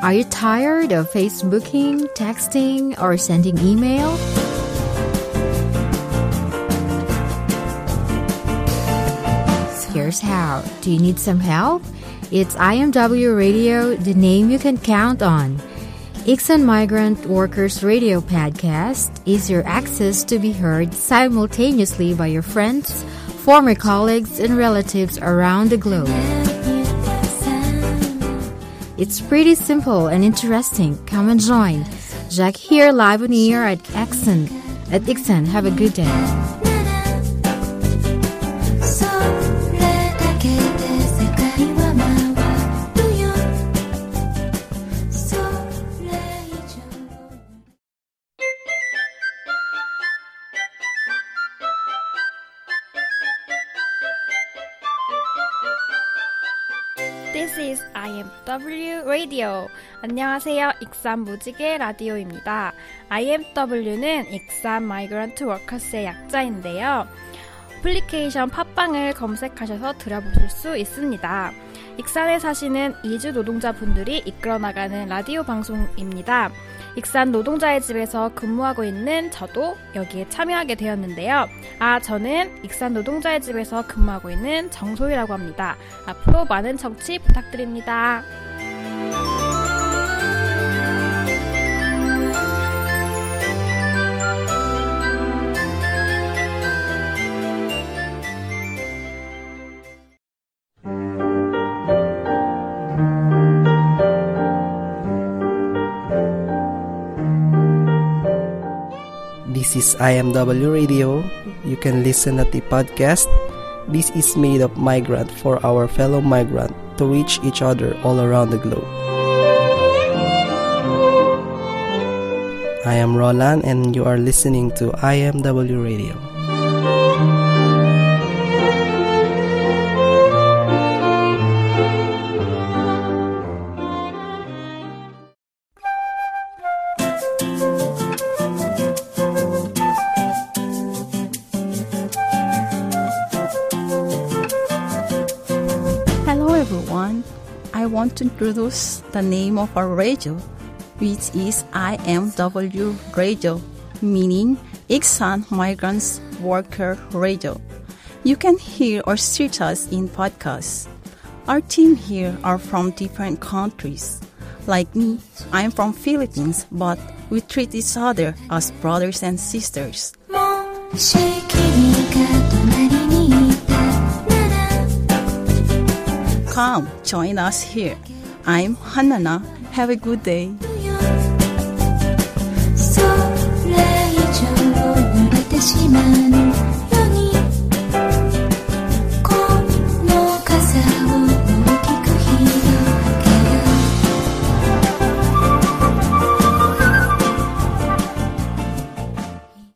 Are you tired of Facebooking, texting, or sending email? Here's how. Do you need some help? It's IMW Radio, the name you can count on. Iksan Migrant Workers Radio Podcast is your access to be heard simultaneously by your friends, former colleagues, and relatives around the globe. It's pretty simple and interesting. Come and join. Jack here live on air at Iksan. At Iksan, have a good day. This is IMW Radio. 안녕하세요. 익산 무지개 라디오입니다. IMW는 익산 마이그런트 워커스의 약자인데요. 어플리케이션 팟빵을 검색하셔서 들어보실 수 있습니다. 익산에 사시는 이주 노동자분들이 이끌어 나가는 라디오 방송입니다. 익산 노동자의 집에서 근무하고 있는 저도 여기에 참여하게 되었는데요. 아, 저는 익산 노동자의 집에서 근무하고 있는 정소희라고 합니다. 앞으로 많은 청취 부탁드립니다. This is IMW Radio. You can listen at the podcast. This is made of migrant for our fellow migrant to reach each other all around the globe. I am Rolan and you are listening to IMW Radio. Everyone. I want to introduce the name of our radio, which is IMW Radio, meaning Iksan Migrants Worker Radio. You can hear or search us in podcasts. Our team here are from different countries. Like me, I'm from Philippines, but we treat each other as brothers and sisters. Come, join us here. I'm Hanana. Have a good day.